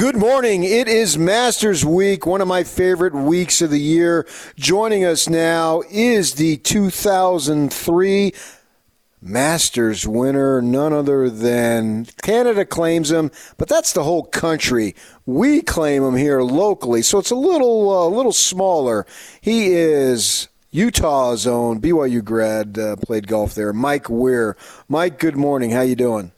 Good morning. It is Masters Week, one of my favorite weeks of the year. Joining us now is the 2003 Masters winner, none other than Canada claims him, but that's the whole country. We claim him here locally, so it's a little a uh, little smaller. He is Utah's own BYU grad, uh, played golf there. Mike Weir. Mike, good morning. How you doing?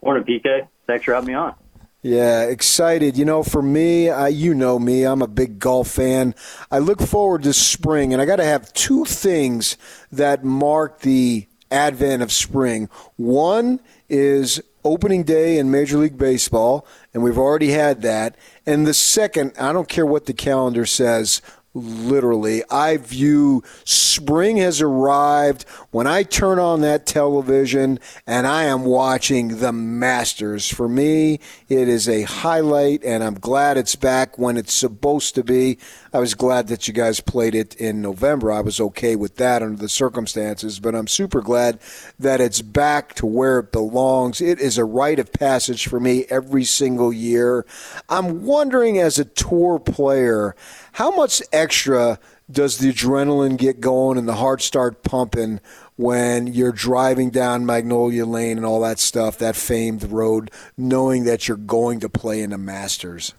Morning, PK. Thanks for having me on. Yeah, excited. You know, for me, I, you know me, I'm a big golf fan. I look forward to spring, and I got to have two things that mark the advent of spring. One is opening day in Major League Baseball, and we've already had that. And the second, I don't care what the calendar says, literally. I view spring has arrived when I turn on that television and I am watching the Masters. For me, it is a highlight, and I'm glad it's back when it's supposed to be. I was glad that you guys played it in November. I was okay with that under the circumstances, but I'm super glad that it's back to where it belongs. It is a rite of passage for me every single year. I'm wondering, as a tour player, how much extra does the adrenaline get going and the heart start pumping when you're driving down Magnolia Lane and all that stuff, that famed road, knowing that you're going to play in the Masters?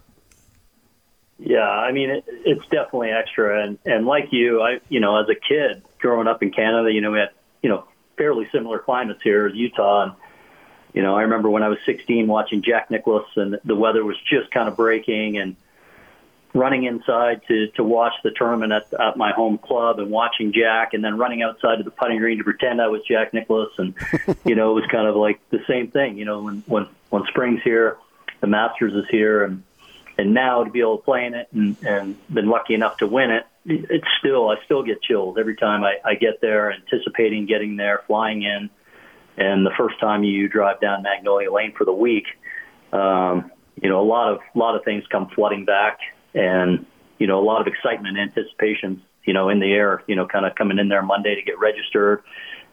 Yeah, I mean it, it's definitely extra, and and like you, I you know as a kid growing up in Canada, you know we had you know fairly similar climates here as Utah, and you know I remember when I was 16 watching Jack Nicklaus, and the weather was just kind of breaking, and running inside to to watch the tournament at, at my home club and watching Jack, and then running outside to the putting green to pretend I was Jack Nicklaus, and you know it was kind of like the same thing. You know when when when spring's here, the Masters is here, and and now to be able to play in it and, and been lucky enough to win it, it's still I still get chills every time I, I get there, anticipating getting there, flying in, and the first time you drive down Magnolia Lane for the week. Um, you know, a lot of a lot of things come flooding back, and you know a lot of excitement, and anticipation, you know, in the air. You know, kind of coming in there Monday to get registered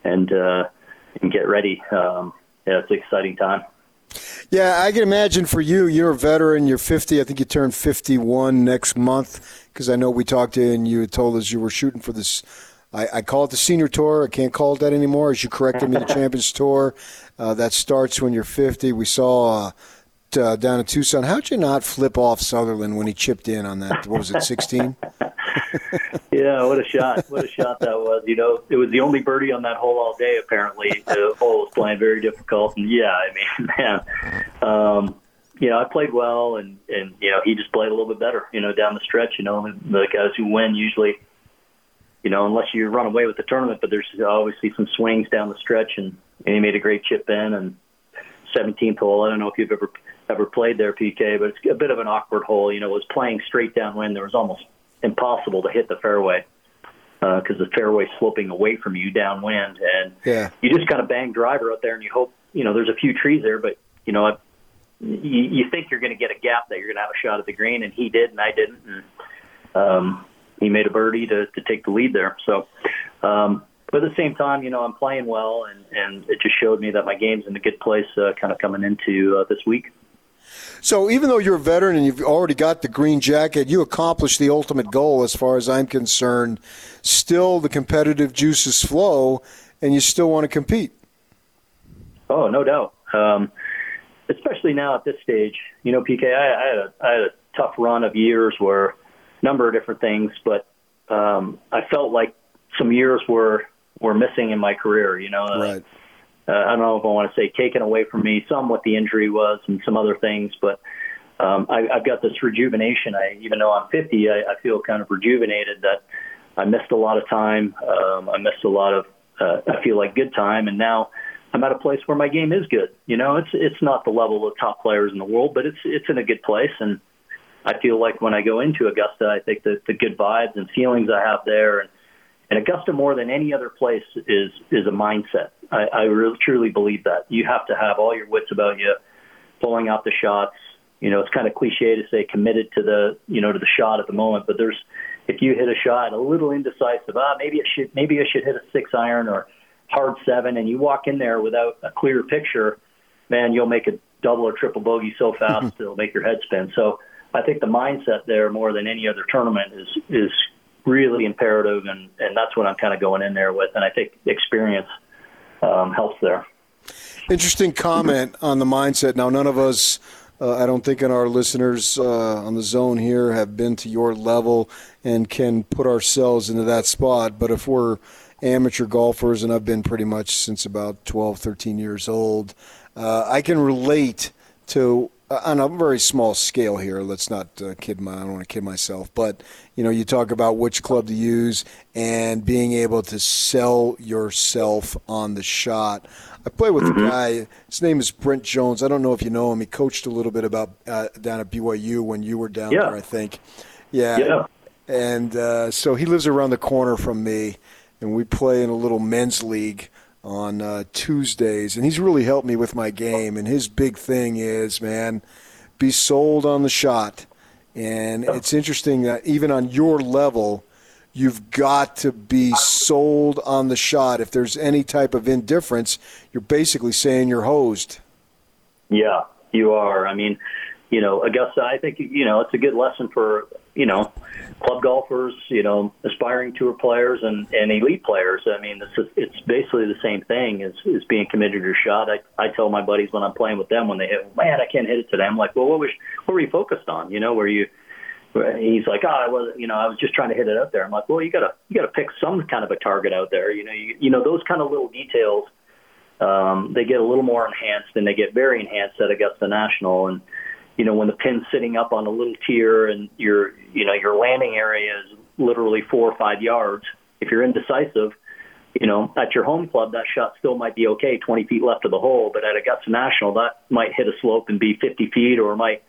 and uh, and get ready. Um, yeah, it's an exciting time. Yeah, I can imagine for you, you're a veteran, you're 50. I think you turn 51 next month because I know we talked to you and you told us you were shooting for this. I, I, call it the senior tour. I can't call it that anymore. As you corrected me, the Champions Tour. Uh, that starts when you're 50. We saw uh, uh, down in Tucson. How'd you not flip off Sutherland when he chipped in on that? What was it, 16? yeah, what a shot! What a shot that was. You know, it was the only birdie on that hole all day. Apparently, the hole was playing very difficult. And yeah, I mean, man, um, you know, I played well, and and you know, he just played a little bit better. You know, down the stretch. You know, the guys who win usually, you know, unless you run away with the tournament, but there's obviously some swings down the stretch, and, and he made a great chip in and 17th hole. I don't know if you've ever ever played there, PK, but it's a bit of an awkward hole. You know, it was playing straight downwind. There was almost impossible to hit the fairway because uh, the fairway sloping away from you downwind, and yeah. you just kind of bang driver out there, and you hope you know there's a few trees there, but you know you, you think you're going to get a gap that you're going to have a shot at the green, and he did, and I didn't, and um, he made a birdie to to take the lead there. So. Um, but at the same time, you know, I'm playing well, and, and it just showed me that my game's in a good place uh, kind of coming into uh, this week. So even though you're a veteran and you've already got the green jacket, you accomplished the ultimate goal as far as I'm concerned. Still, the competitive juices flow, and you still want to compete. Oh, no doubt. Um, especially now at this stage, you know, PK, I, I, had a, I had a tough run of years where a number of different things, but um, I felt like some years were were missing in my career. You know, right uh, I don't know if I want to say taken away from me, some what the injury was and some other things, but um, I, I've got this rejuvenation. I, even though I'm 50, I, I feel kind of rejuvenated that I missed a lot of time. Um, I missed a lot of, uh, I feel like good time. And now I'm at a place where my game is good. You know, it's, it's not the level of top players in the world, but it's, it's in a good place. And I feel like when I go into Augusta, I think that the good vibes and feelings I have there and, and Augusta, more than any other place, is is a mindset. I, I really truly believe that you have to have all your wits about you, pulling out the shots. You know, it's kind of cliche to say committed to the you know to the shot at the moment, but there's if you hit a shot a little indecisive, ah, maybe it should maybe I should hit a six iron or hard seven, and you walk in there without a clear picture, man, you'll make a double or triple bogey so fast it'll make your head spin. So I think the mindset there more than any other tournament is is really imperative, and and that's what I'm kind of going in there with. And I think experience um, helps there. Interesting comment on the mindset. Now, none of us. Uh, I don't think in our listeners uh, on the zone here have been to your level and can put ourselves into that spot. But if we're amateur golfers, and I've been pretty much since about 12, 13 years old, uh, I can relate to on a very small scale here. Let's not uh, kid my. I don't want to kid myself, but you know, you talk about which club to use and being able to sell yourself on the shot. I play with mm-hmm. a guy. His name is Brent Jones. I don't know if you know him. He coached a little bit about uh, down at BYU when you were down yeah. there. I think. Yeah. Yeah. And uh, so he lives around the corner from me, and we play in a little men's league on uh, Tuesdays, and he's really helped me with my game. And his big thing is, man, be sold on the shot. And it's interesting that even on your level, you've got to be sold on the shot. If there's any type of indifference, you're basically saying you're hosed. Yeah, you are. I mean, you know, Augusta, I think, you know, it's a good lesson for, you know, club golfers, you know, aspiring tour players and, and elite players. I mean, it's, it's basically the same thing as, as being committed to your shot. I, I tell my buddies when I'm playing with them when they hit, man, I can't hit it today. I'm like, well, what was, what were you focused on? You know, where you, he's like, oh, I was, you know, I was just trying to hit it out there. I'm like, well, you gotta, you gotta pick some kind of a target out there. You know, you, you know, those kind of little details, um, they get a little more enhanced and they get very enhanced at Augusta National. And, you know, when the pin's sitting up on a little tier and your, you know, your landing area is literally four or five yards, if you're indecisive, you know, at your home club, that shot still might be okay, 20 feet left of the hole. But at Augusta National, that might hit a slope and be 50 feet or might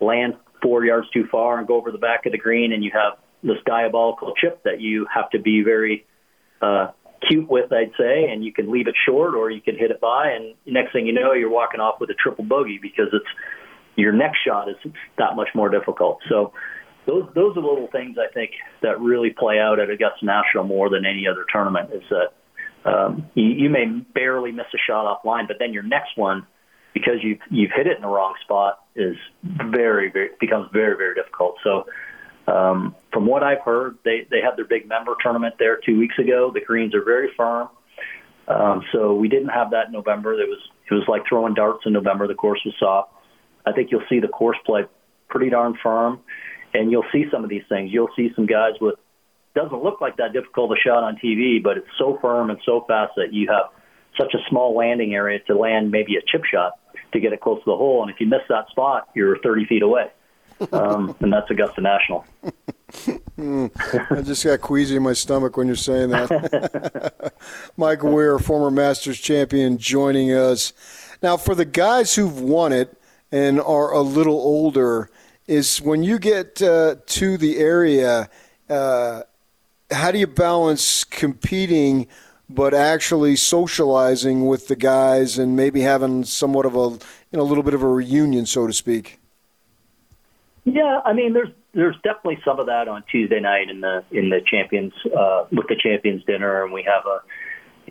land four yards too far and go over the back of the green, and you have this diabolical chip that you have to be very uh, cute with, I'd say, and you can leave it short or you can hit it by, and next thing you know, you're walking off with a triple bogey because it's your next shot is that much more difficult. So those those are little things I think that really play out at Augusta National more than any other tournament. Is that um, you, you may barely miss a shot offline, but then your next one, because you've you've hit it in the wrong spot, is very very becomes very very difficult. So. Um, from what I've heard, they they had their big member tournament there two weeks ago. The greens are very firm. Um, so we didn't have that in November. It was it was like throwing darts in November. The course was soft. I think you'll see the course play pretty darn firm, and you'll see some of these things. You'll see some guys with doesn't look like that difficult a shot on TV, but it's so firm and so fast that you have such a small landing area to land maybe a chip shot to get it close to the hole. And if you miss that spot, you're 30 feet away. Um, and that's Augusta National. mm, I just got queasy in my stomach when you're saying that. Mike Weir, former Masters champion, joining us. Now, for the guys who've won it, and are a little older is when you get uh, to the area, uh, how do you balance competing but actually socializing with the guys and maybe having somewhat of a you know a little bit of a reunion, so to speak? Yeah, I mean, there's there's definitely some of that on Tuesday night in the in the champions uh, with the champions dinner, and we have a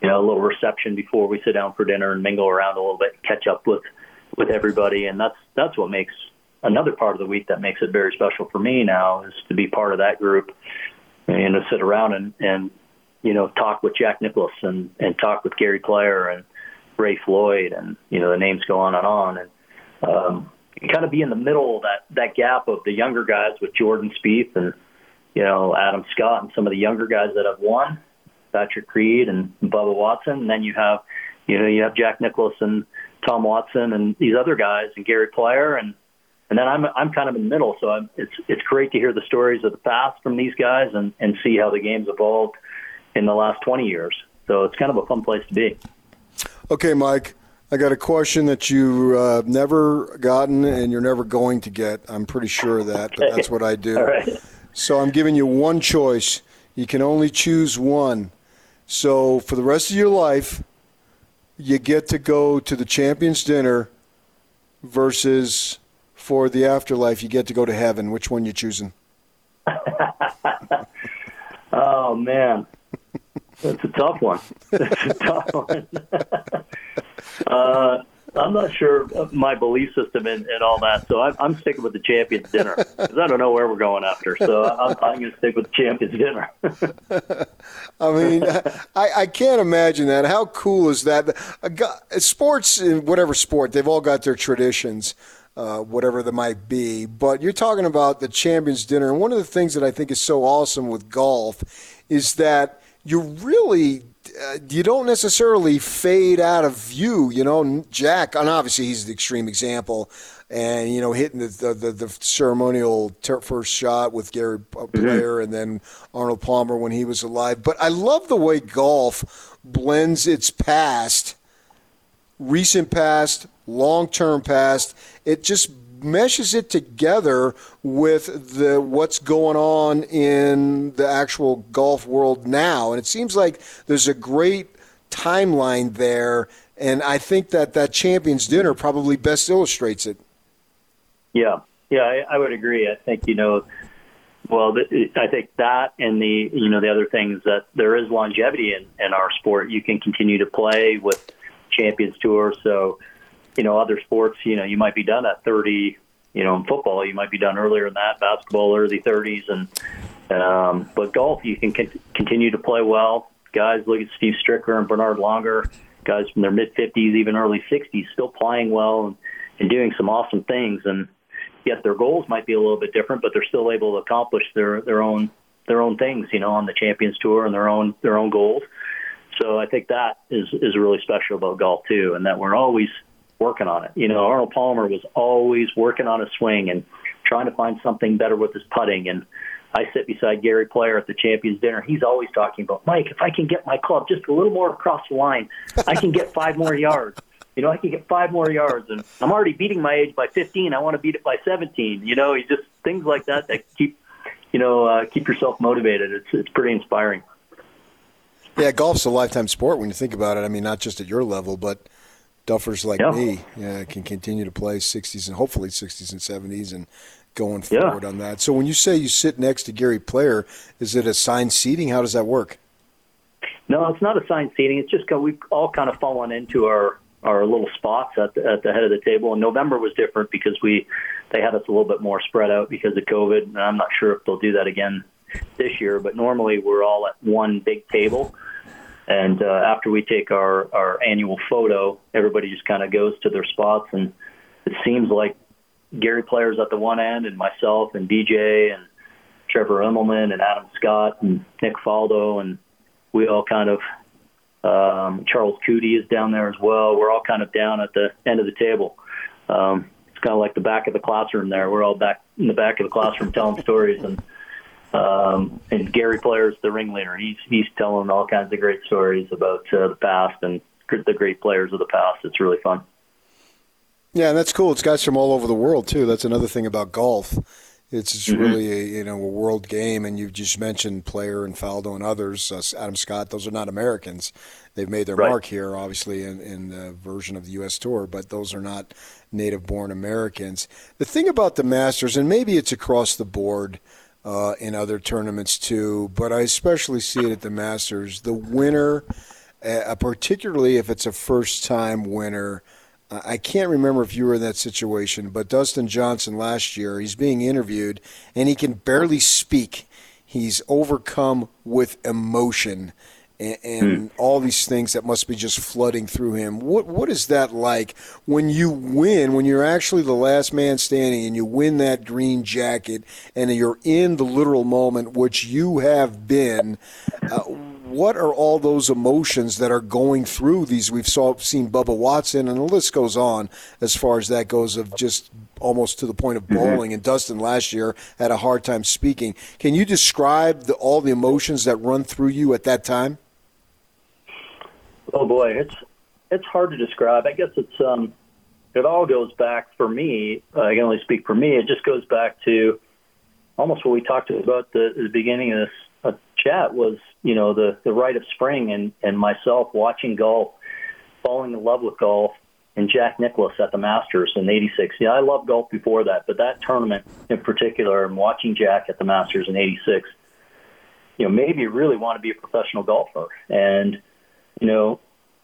you know a little reception before we sit down for dinner and mingle around a little bit, catch up with with everybody, and that's that's what makes another part of the week that makes it very special for me now is to be part of that group and to sit around and and you know talk with Jack Nicklaus and and talk with Gary Player and Ray Floyd and you know the names go on and on. And um, kind of be in the middle of that that gap of the younger guys with Jordan Spieth and you know Adam Scott and some of the younger guys that have won Patrick Reed and Bubba Watson. And then you have you know you have Jack Nicklaus and Tom Watson and these other guys and Gary Player and and then I'm I'm kind of in the middle. So I'm, it's it's great to hear the stories of the past from these guys and and see how the game's evolved in the last 20 years. So it's kind of a fun place to be. Okay, Mike. I got a question that you've uh, never gotten and you're never going to get. I'm pretty sure of that, but that's what I do. So I'm giving you one choice. You can only choose one. So for the rest of your life, you get to go to the champions dinner versus for the afterlife you get to go to heaven. Which one you choosing? oh man, that's a tough one. That's a tough one. uh, I'm not sure my belief system and, and all that. So I'm, I'm sticking with the champions dinner because I don't know where we're going after. So I'm, I'm going to stick with the champions dinner. I mean, I, I can't imagine that. How cool is that? Sports, whatever sport, they've all got their traditions. Uh, whatever that might be. But you're talking about the champions dinner, and one of the things that I think is so awesome with golf is that you really uh, you don't necessarily fade out of view. You know, Jack, and obviously he's the extreme example, and you know hitting the the, the, the ceremonial ter- first shot with Gary Player mm-hmm. and then Arnold Palmer when he was alive. But I love the way golf blends its past, recent past, long term past. It just meshes it together with the what's going on in the actual golf world now, and it seems like there's a great timeline there. And I think that that Champions Dinner probably best illustrates it. Yeah, yeah, I, I would agree. I think you know, well, I think that and the you know the other things that there is longevity in in our sport. You can continue to play with Champions Tour, so you know, other sports, you know, you might be done at 30. You know, in football, you might be done earlier than that. Basketball, early 30s, and um, but golf, you can c- continue to play well. Guys, look at Steve Stricker and Bernhard Langer, guys from their mid 50s, even early 60s, still playing well and, and doing some awesome things. And yet their goals might be a little bit different, but they're still able to accomplish their their own their own things, you know, on the Champions Tour and their own their own goals. So I think that is is really special about golf too, and that we're always working on it. You know, Arnold Palmer was always working on his swing and trying to find something better with his putting. And I sit beside Gary Player at the Champions Dinner. He's always talking about, Mike, if I can get my club just a little more across the line, I can get five more yards. You know, I can get five more yards, and I'm already beating my age by 15. I want to beat it by 17. You know, he just things like that that keep, you know, uh, keep yourself motivated. It's it's pretty inspiring. Yeah, golf's a lifetime sport when you think about it. I mean, not just at your level, but duffers like yeah. me yeah, can continue to play 60s and hopefully 60s and 70s and going forward yeah. on that. So when you say you sit next to Gary Player, is it assigned seating? How does that work? No, it's not assigned seating. It's just we've all kind of fallen into our our little spots at the, at the head of the table. And November was different because we they had us a little bit more spread out because of COVID. And I'm not sure if they'll do that again this year. But normally we're all at one big table and uh, after we take our, our annual photo, everybody just kind of goes to their spots. And it seems like Gary Player's at the one end, and myself, and Vijay, and Trevor Immelman, and Adam Scott, and Nick Faldo, and we all kind of, um, Charles Coody is down there as well. We're all kind of down at the end of the table. Um, it's kind of like the back of the classroom there. We're all back in the back of the classroom telling stories. And um, and Gary Player's the ringleader. He's he's telling all kinds of great stories about uh, the past and the great players of the past. It's really fun. Yeah, and that's cool. It's guys from all over the world too. That's another thing about golf. It's, it's mm-hmm. really a, you know a world game, and you've just mentioned Player and Faldo and others. Uh, Adam Scott; those are not Americans. They've made their right. mark here, obviously, in, in the version of the U.S. Tour, but those are not native-born Americans. The thing about the Masters, and maybe it's across the board, uh, in other tournaments too, but I especially see it at the Masters. The winner, uh, particularly if it's a first time winner, uh, I can't remember if you were in that situation, but Dustin Johnson last year, he's being interviewed and he can barely speak. He's overcome with emotion and, and mm. all these things that must be just flooding through him. What what is that like when you win? When you're actually the last man standing and you win that green jacket, and you're in the literal moment, which you have been. Uh, what are all those emotions that are going through these? We've saw, seen Bubba Watson, and the list goes on as far as that goes of just almost to the point of mm-hmm. bowling. Mm-hmm. And Dustin last year had a hard time speaking. Can you describe the, all the emotions that run through you at that time? Oh boy, it's it's hard to describe. I guess it's um, it all goes back for me. Uh, I can only speak for me. It just goes back to almost what we talked about the, the beginning of this uh, chat was you know the the rite of spring and and myself watching golf, falling in love with golf, and Jack Nicklaus at the Masters in '86. Yeah, I loved golf before that, but that tournament in particular, and watching Jack at the Masters in '86, you know, made me really want to be a professional golfer and you know,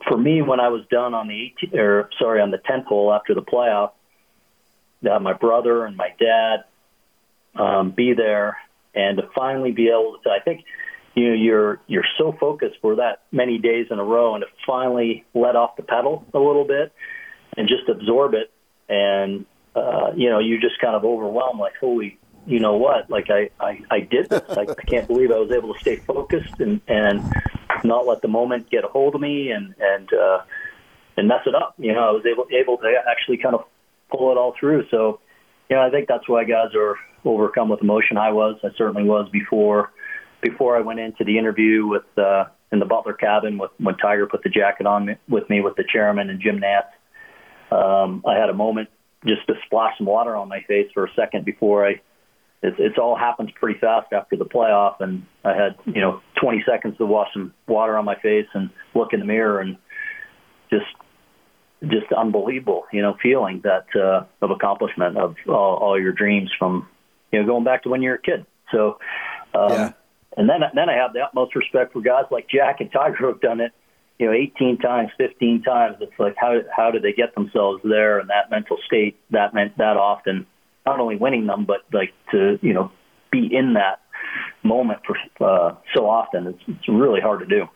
for me, when I was done on the 18, or sorry, on the 10th hole after the playoff, to have my brother and my dad um, be there, and to finally be able to, I think, you know, you're you're so focused for that many days in a row, and to finally let off the pedal a little bit and just absorb it, and uh, you know, you just kind of overwhelmed, like, holy, you know what? Like, I I, I did this. I, I can't believe I was able to stay focused and and not let the moment get a hold of me and and uh, and mess it up. You know, I was able able to actually kind of pull it all through. So, you know, I think that's why guys are overcome with emotion. I was, I certainly was before before I went into the interview with uh, in the Butler cabin with when Tiger put the jacket on me, with me with the chairman and Jim Nantz. Um, I had a moment just to splash some water on my face for a second before I. It, it's all happens pretty fast after the playoff, and I had you know 20 seconds to wash some water on my face and look in the mirror and just just unbelievable, you know, feeling that uh, of accomplishment of all, all your dreams from you know going back to when you were a kid. So, um, yeah. and then then I have the utmost respect for guys like Jack and Tiger who have done it, you know, 18 times, 15 times. It's like how how did they get themselves there in that mental state that meant that often, not only winning them but like to you know be in that moment for uh, so often. It's it's really hard to do.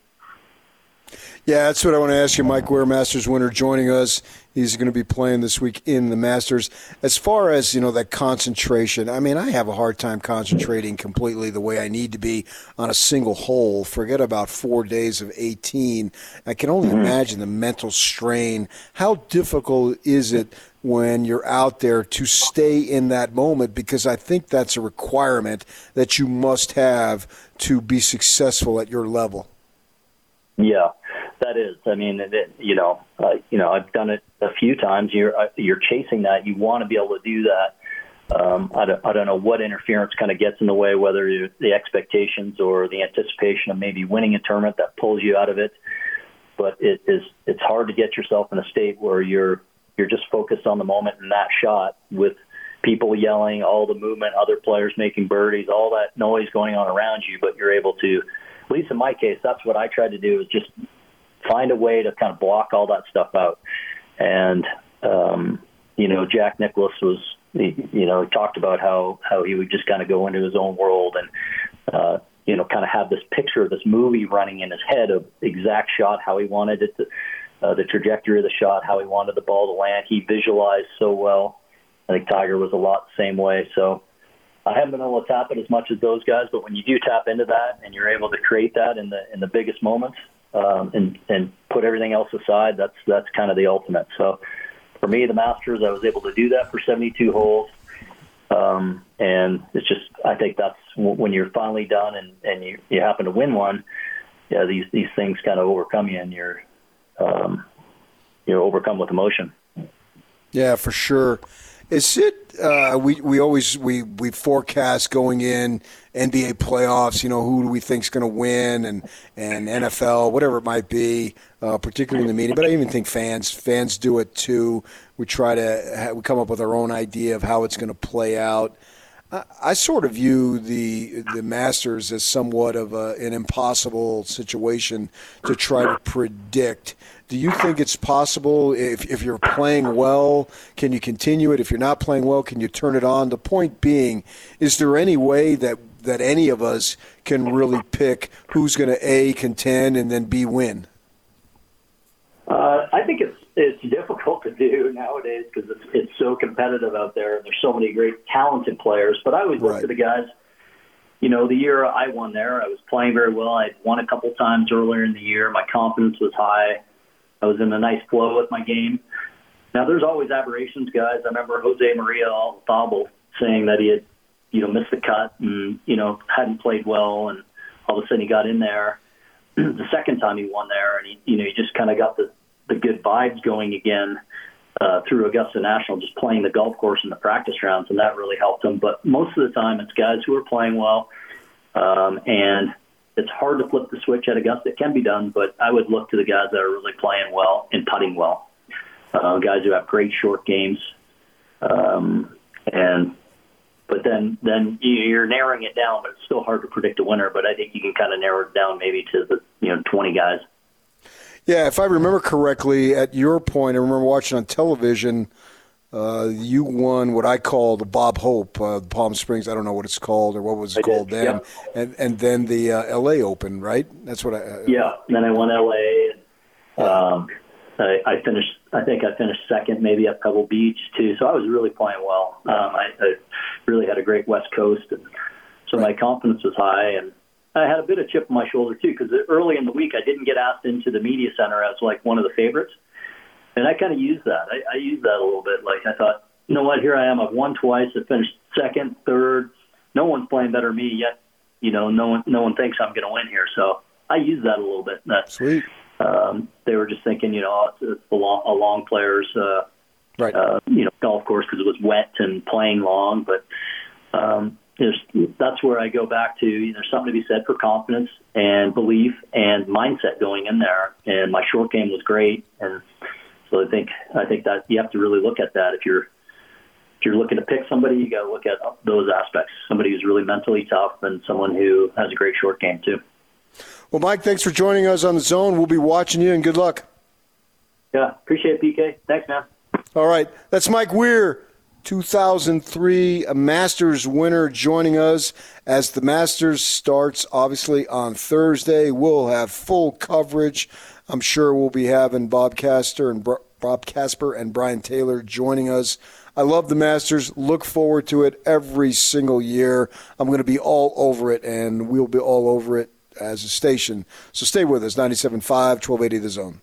Yeah, that's what I want to ask you. Mike Weir, Masters winner, joining us. He's going to be playing this week in the Masters. As far as you know, that concentration. I mean, I have a hard time concentrating completely the way I need to be on a single hole. Forget about four days of 18. I can only mm-hmm. imagine the mental strain. How difficult is it when you're out there to stay in that moment? Because I think that's a requirement that you must have to be successful at your level. Yeah, that is. I mean, it, you know, uh, you know, I've done it a few times. You're uh, you're chasing that. You want to be able to do that. Um, I don't I don't know what interference kind of gets in the way, whether the expectations or the anticipation of maybe winning a tournament that pulls you out of it. But it is it's hard to get yourself in a state where you're you're just focused on the moment and that shot with people yelling, all the movement, other players making birdies, all that noise going on around you, but you're able to at least in my case, that's what I tried to do is just find a way to kind of block all that stuff out. And um, you know, Jack Nicklaus was you know talked about how how he would just kind of go into his own world and uh, you know kind of have this picture of this movie running in his head of exact shot how he wanted it to. Uh, the trajectory of the shot, how he wanted the ball to land. He visualized so well. I think Tiger was a lot the same way. So I haven't been able to tap it as much as those guys, but when you do tap into that and you're able to create that in the in the biggest moments um, and and put everything else aside, that's that's kind of the ultimate. So for me, the Masters, I was able to do that for 72 holes, um, and it's just I think that's when you're finally done and and you you happen to win one, yeah, these these things kind of overcome you and you're um, you're overcome with emotion. Yeah, for sure. Is it? Uh, we we always we we forecast going in NBA playoffs. You know who do we think is going to win, and and NFL, whatever it might be, uh, particularly in the media. But I even think fans fans do it too. We try to we come up with our own idea of how it's going to play out. I sort of view the the Masters as somewhat of a, an impossible situation to try to predict. Do you think it's possible if, if you're playing well, can you continue it? If you're not playing well, can you turn it on? The point being, is there any way that that any of us can really pick who's going to a contend and then b win? Uh, I think it's it's difficult to do nowadays because it's it's so competitive out there. and There's so many great talented players. But I always look right. to the guys. You know, the year I won there, I was playing very well. I'd won a couple times earlier in the year. My confidence was high. I was in a nice flow with my game. Now, there's always aberrations, guys. I remember Jose Maria Olazabal saying that he had, you know, missed the cut and you know hadn't played well, and all of a sudden he got in there. the second time he won there, and he, you know, he just kind of got the the good vibes going again uh, through Augusta National, just playing the golf course in the practice rounds, and that really helped him. But most of the time, it's guys who are playing well, um, and it's hard to flip the switch at Augusta. It can be done, but I would look to the guys that are really playing well and putting well. Uh, guys who have great short games, um, and but then then you're narrowing it down, but it's still hard to predict a winner. But I think you can kind of narrow it down maybe to the you know 20 guys. Yeah, if I remember correctly, at your point, I remember watching on television. Uh, you won what I call the Bob Hope, uh, Palm Springs. I don't know what it's called or what was it called then, yeah. and and then the uh, L.A. Open, right? That's what I. Uh, Yeah. Then I won LA. And, um, I, I finished. I think I finished second, maybe at Pebble Beach too. So I was really playing well. Um, I, I really had a great West Coast, and so my confidence was high. And I had a bit of chip on my shoulder too, because early in the week I didn't get asked into the media center as like one of the favorites, and I kind of used that. I, I used that a little bit. Like I thought, you know what? Here I am. I've won twice. I finished second, third. No one's playing better than me yet. You know, no one, no one thinks I'm going to win here. So I used that a little bit. That's Sweet. um, they were just thinking, you know, it's, it's a long, a long player's, uh, Right. uh, you know, golf course because it was wet and playing long. But um, there's, that's where I go back to. You know, there's something to be said for confidence and belief and mindset going in there. And my short game was great, and so I think I think that you have to really look at that if you're if you're looking to pick somebody, you got to look at those aspects. Somebody who's really mentally tough and someone who has a great short game too. Well, Mike, thanks for joining us on the zone. We'll be watching you, and good luck. Yeah, appreciate it, PK. Thanks, man. All right, that's Mike Weir, 2003 Masters winner, joining us as the Masters starts. Obviously on Thursday, we'll have full coverage. I'm sure we'll be having Bob Castor and Bob Casper and Brian Taylor joining us. I love the Masters. Look forward to it every single year. I'm going to be all over it, and we'll be all over it as a station. So stay with us. 97.5, 1280 The Zone.